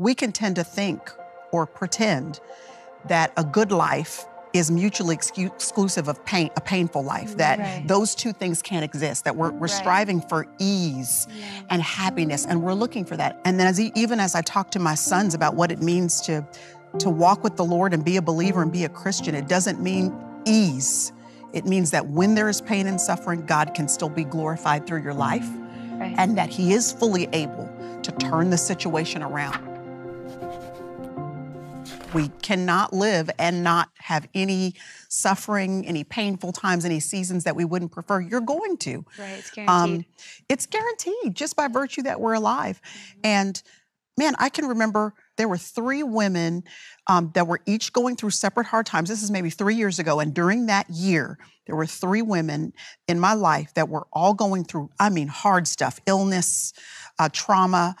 we can tend to think or pretend that a good life is mutually excu- exclusive of pain, a painful life, that Right. those two things can't exist, that we're, we're Right. striving for ease and happiness, and we're looking for that. And then, as even as I talk to my sons about what it means to, to walk with the Lord and be a believer and be a Christian, it doesn't mean ease. It means that when there is pain and suffering, God can still be glorified through your life Right. and that He is fully able to turn the situation around. We cannot live and not have any suffering, any painful times, any seasons that we wouldn't prefer. You're going to. right. It's Um, guaranteed. it's guaranteed just by virtue that we're alive. And man, I can remember there were three women um, that were each going through separate hard times. This is maybe three years ago. And during that year, there were three women in my life that were all going through, I mean, hard stuff, illness, uh, trauma.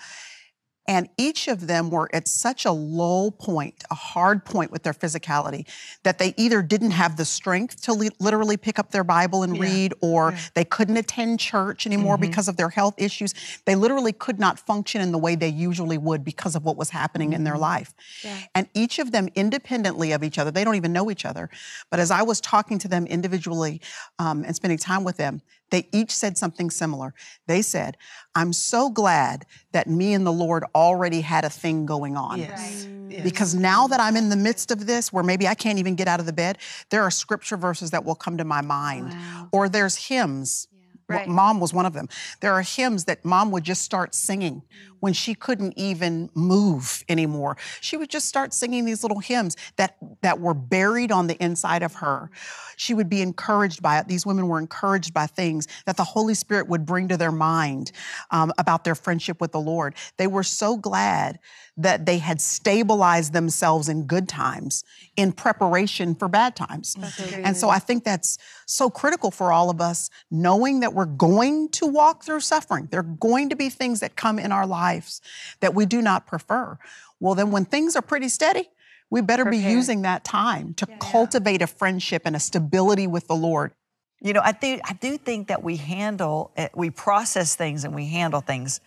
And each of them were at such a low point, a hard point with their physicality, that they either didn't have the strength to li- literally pick up their Bible and Yeah. read, or Yeah. they couldn't attend church anymore Mhm. because of their health issues. They literally could not function in the way they usually would because of what was happening in their life. Yeah. And each of them, independently of each other, they don't even know each other. But as I was talking to them individually um, and spending time with them, they each said something similar. They said, I'm so glad that me and the Lord already had a thing going on. Yes. yes. Because now that I'm in the midst of this, where maybe I can't even get out of the bed, there are scripture verses that will come to my mind. Wow. Or there's hymns. Right. Mom was one of them. There are hymns that mom would just start singing when she couldn't even move anymore. She would just start singing these little hymns that, that were buried on the inside of her. She would be encouraged by it. These women were encouraged by things that the Holy Spirit would bring to their mind um, about their friendship with the Lord. They were so glad that they had stabilized themselves in good times in preparation for bad times. And so I think that's so critical for all of us, knowing that we're going to walk through suffering. There are going to be things that come in our lives that we do not prefer. Well, then when things are pretty steady, we better be using that time to cultivate a friendship and a stability with the Lord. You know, I think I do think that we handle we process things and we handle things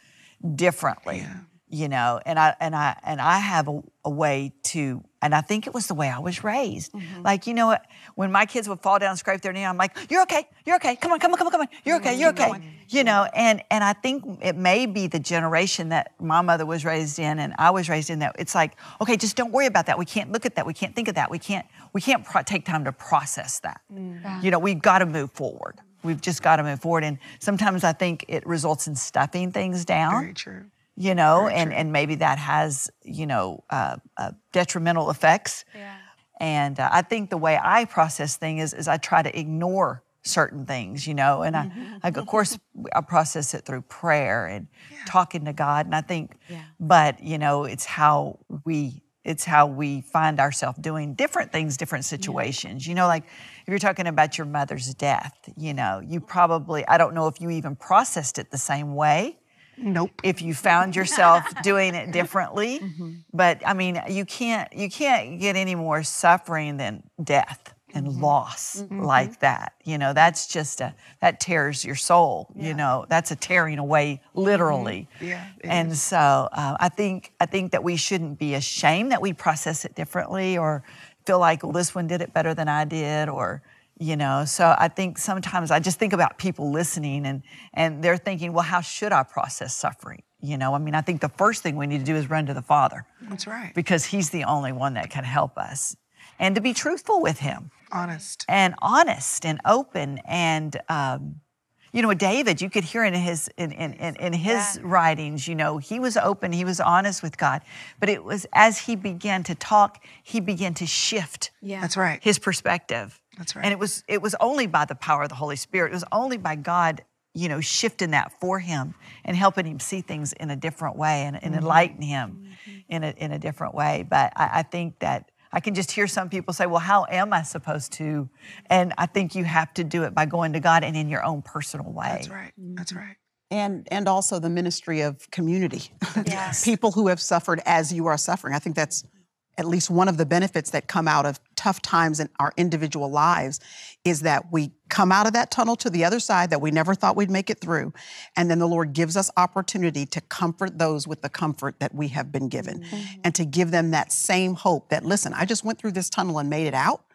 differently. You know, and I and I and I have a, a way to, and I think it was the way I was raised. Mm-hmm. Like, you know what? When my kids would fall down and scrape their knee, I'm like, "You're okay. You're okay. Come on, come on, come on, come on. You're okay. Mm-hmm. You're okay." You know, and and I think it may be the generation that my mother was raised in and I was raised in that it's like, okay, just don't worry about that. We can't look at that. We can't think of that. We can't we can't pro- take time to process that. Mm-hmm. You know, we've got to move forward. We've just got to move forward. And sometimes I think it results in stuffing things down Very true. You know, Very and, true. and maybe that has, you know, uh, uh, detrimental effects. Yeah. And uh, I think the way I process things is, is I try to ignore certain things, you know, and I, like, of course, I process it through prayer and talking to God. And I think, but, you know, it's how we, it's how we find ourselves doing different things, different situations. You know, like if you're talking about your mother's death, you know, you probably, I don't know if you even processed it the same way Nope. if you found yourself doing it differently. Mm-hmm. But i mean you can't you can't get any more suffering than death and mm-hmm. loss mm-hmm. like that. You know that's just a that tears your soul you know that's a tearing away literally. Yeah, it and so uh, i think i think that we shouldn't be ashamed that we process it differently or feel like well this one did it better than i did or you know? So i think sometimes i just think about people listening and and they're thinking well how should i process suffering? You know? I mean i think the first thing we need to do is run to the father. That's right. because he's the only one that can help us. And to be truthful with him. Honest. and honest and open and um, you know david you could hear in his in, in, in, in his writings you know he was open he was honest with god. But it was as he began to talk he began to shift Yeah. That's right. his perspective That's right. and it was it was only by the power of the holy spirit it was only by god you know shifting that for him and helping him see things in a different way and, and mm-hmm. enlighten him mm-hmm. in a in a different way but I, I think that I can just hear some people say, Well, how am I supposed to? And I think you have to do it by going to God and in your own personal way. That's right. That's mm-hmm. right. and and also the ministry of community Yes. people who have suffered as you are suffering i think that's at least one of the benefits that come out of tough times in our individual lives is that we come out of that tunnel to the other side that we never thought we'd make it through. And then the Lord gives us opportunity to comfort those with the comfort that we have been given mm-hmm. and to give them that same hope that, listen, I just went through this tunnel and made it out.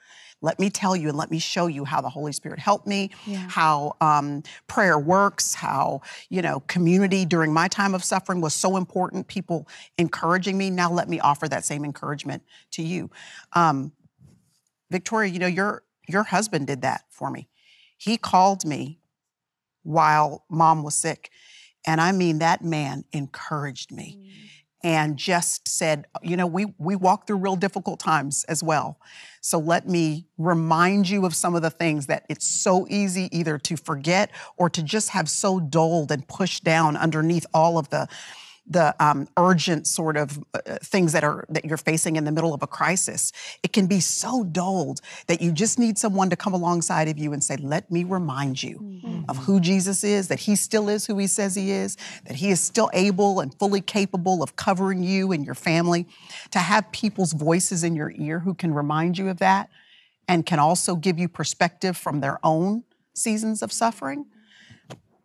Let me tell you and let me show you how the Holy Spirit helped me, yeah. how um, prayer works, how, you know, community during my time of suffering was so important, people encouraging me. Now let me offer that same encouragement to you. Um, Victoria, you know, your, your husband did that for me. He called me while mom was sick. And I mean, that man encouraged me. Mm and just said, you know, we we walk through real difficult times as well. So let me remind you of some of the things that it's so easy either to forget or to just have so dulled and pushed down underneath all of the the um, urgent sort of uh, things that are that you're facing in the middle of a crisis it can be so dulled that you just need someone to come alongside of you and say let me remind you mm-hmm. of who jesus is that he still is who he says he is that he is still able and fully capable of covering you and your family to have people's voices in your ear who can remind you of that and can also give you perspective from their own seasons of suffering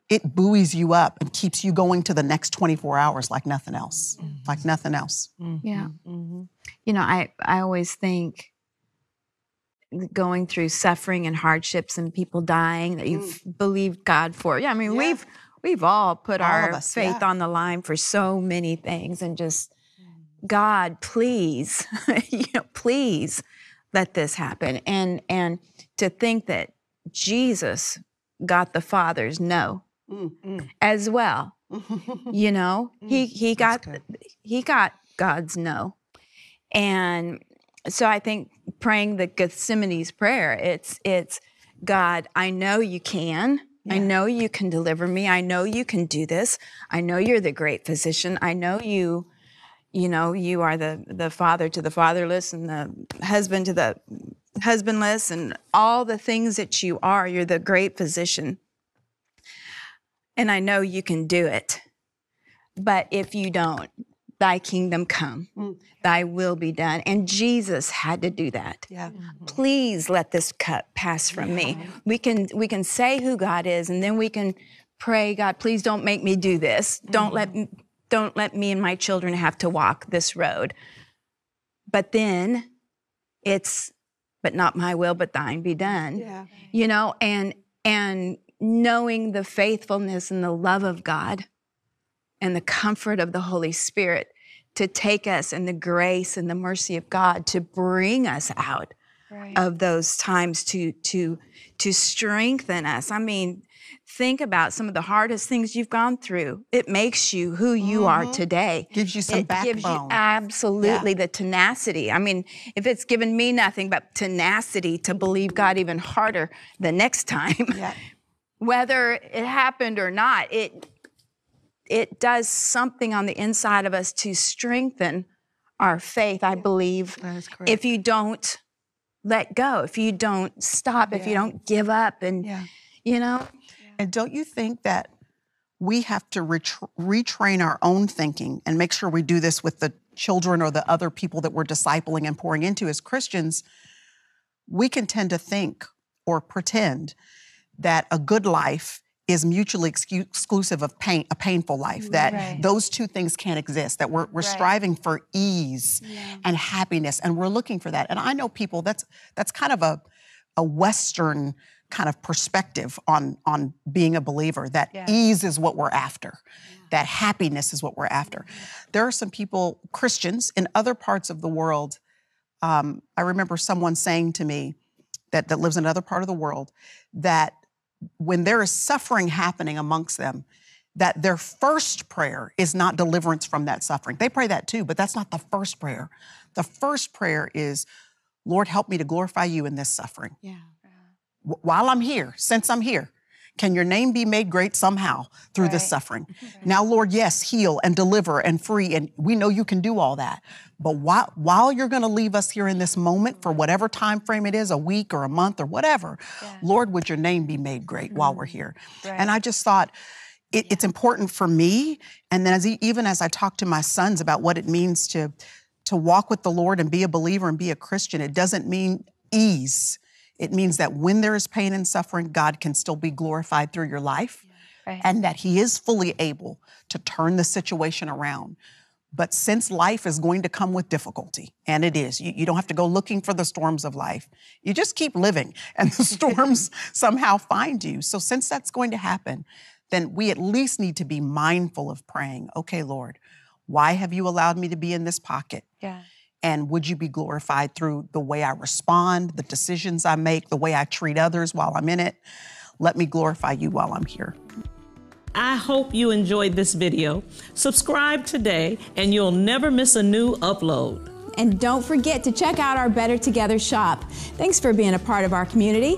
it buoys you up and keeps you going to the next 24 hours like nothing else, mm-hmm. like nothing else. Mm-hmm. Yeah. Mm-hmm. You know, I, I always think going through suffering and hardships and people dying that you've mm. believed God for. Yeah, I mean, yeah. we've we've all put all our us, faith yeah. on the line for so many things and just God, please, you know, please let this happen. And and to think that Jesus got the Father's no mm, as well. you know, mm, he he got he got God's no, and so I think praying the Gethsemane's prayer, it's it's God, I know you can. Yeah. I know you can deliver me. I know you can do this. I know you're the great physician. I know you, you know, you are the the father to the fatherless and the husband to the husbandless and all the things that you are. You're the great physician and I know you can do it. But if you don't, thy kingdom come, mm. thy will be done. And Jesus had to do that. Yeah. Mm-hmm. Please let this cup pass from yeah. me. We can we can say who God is and then we can pray, God, please don't make me do this. Mm-hmm. Don't let mm-hmm. don't let me and my children have to walk this road. But then it's but not my will but thine be done. Yeah. You know, and and knowing the faithfulness and the love of God and the comfort of the Holy Spirit to take us and the grace and the mercy of God to bring us out right. of those times to to to strengthen us. I mean, think about some of the hardest things you've gone through. It makes you who you mm-hmm. are today. Gives you some it backbone. gives you absolutely yeah. the tenacity. I mean, if it's given me nothing but tenacity to believe God even harder the next time, yeah whether it happened or not, it it does something on the inside of us to strengthen our faith, I believe. If you don't let go, if you don't stop, yeah. if you don't give up and yeah. you know. And don't you think that we have to retrain our own thinking and make sure we do this with the children or the other people that we're discipling and pouring into as Christians? We can tend to think or pretend that a good life is mutually exclusive of pain, a painful life. That right. those two things can't exist. That we're, we're right. striving for ease yeah. and happiness, and we're looking for that. And I know people. That's that's kind of a a Western kind of perspective on on being a believer. That yeah. ease is what we're after. Yeah. That happiness is what we're after. There are some people, Christians in other parts of the world. Um, I remember someone saying to me that that lives in another part of the world that when there is suffering happening amongst them, that their first prayer is not deliverance from that suffering. They pray that too, but that's not the first prayer. The first prayer is, Lord, help me to glorify you in this suffering. Yeah. While I'm here, since I'm here, can your name be made great somehow through right. this suffering? Right. Now, Lord, yes, heal and deliver and free, and we know you can do all that. But while, while you're going to leave us here in this moment for whatever time frame it is, a week or a month or whatever, yeah. Lord, would your name be made great mm-hmm. while we're here? Right. And I just thought, it, it's important for me, and then as, even as I talk to my sons about what it means to to walk with the Lord and be a believer and be a Christian, it doesn't mean ease. It means that when there is pain and suffering, God can still be glorified through your life Right. and that He is fully able to turn the situation around. But since life is going to come with difficulty, and it is, you, you don't have to go looking for the storms of life. You just keep living, and the storms somehow find you. So, since that's going to happen, then we at least need to be mindful of praying, okay, Lord, why have you allowed me to be in this pocket? Yeah. And would you be glorified through the way I respond, the decisions I make, the way I treat others while I'm in it? Let me glorify you while I'm here. I hope you enjoyed this video. Subscribe today and you'll never miss a new upload. And don't forget to check out our Better Together shop. Thanks for being a part of our community.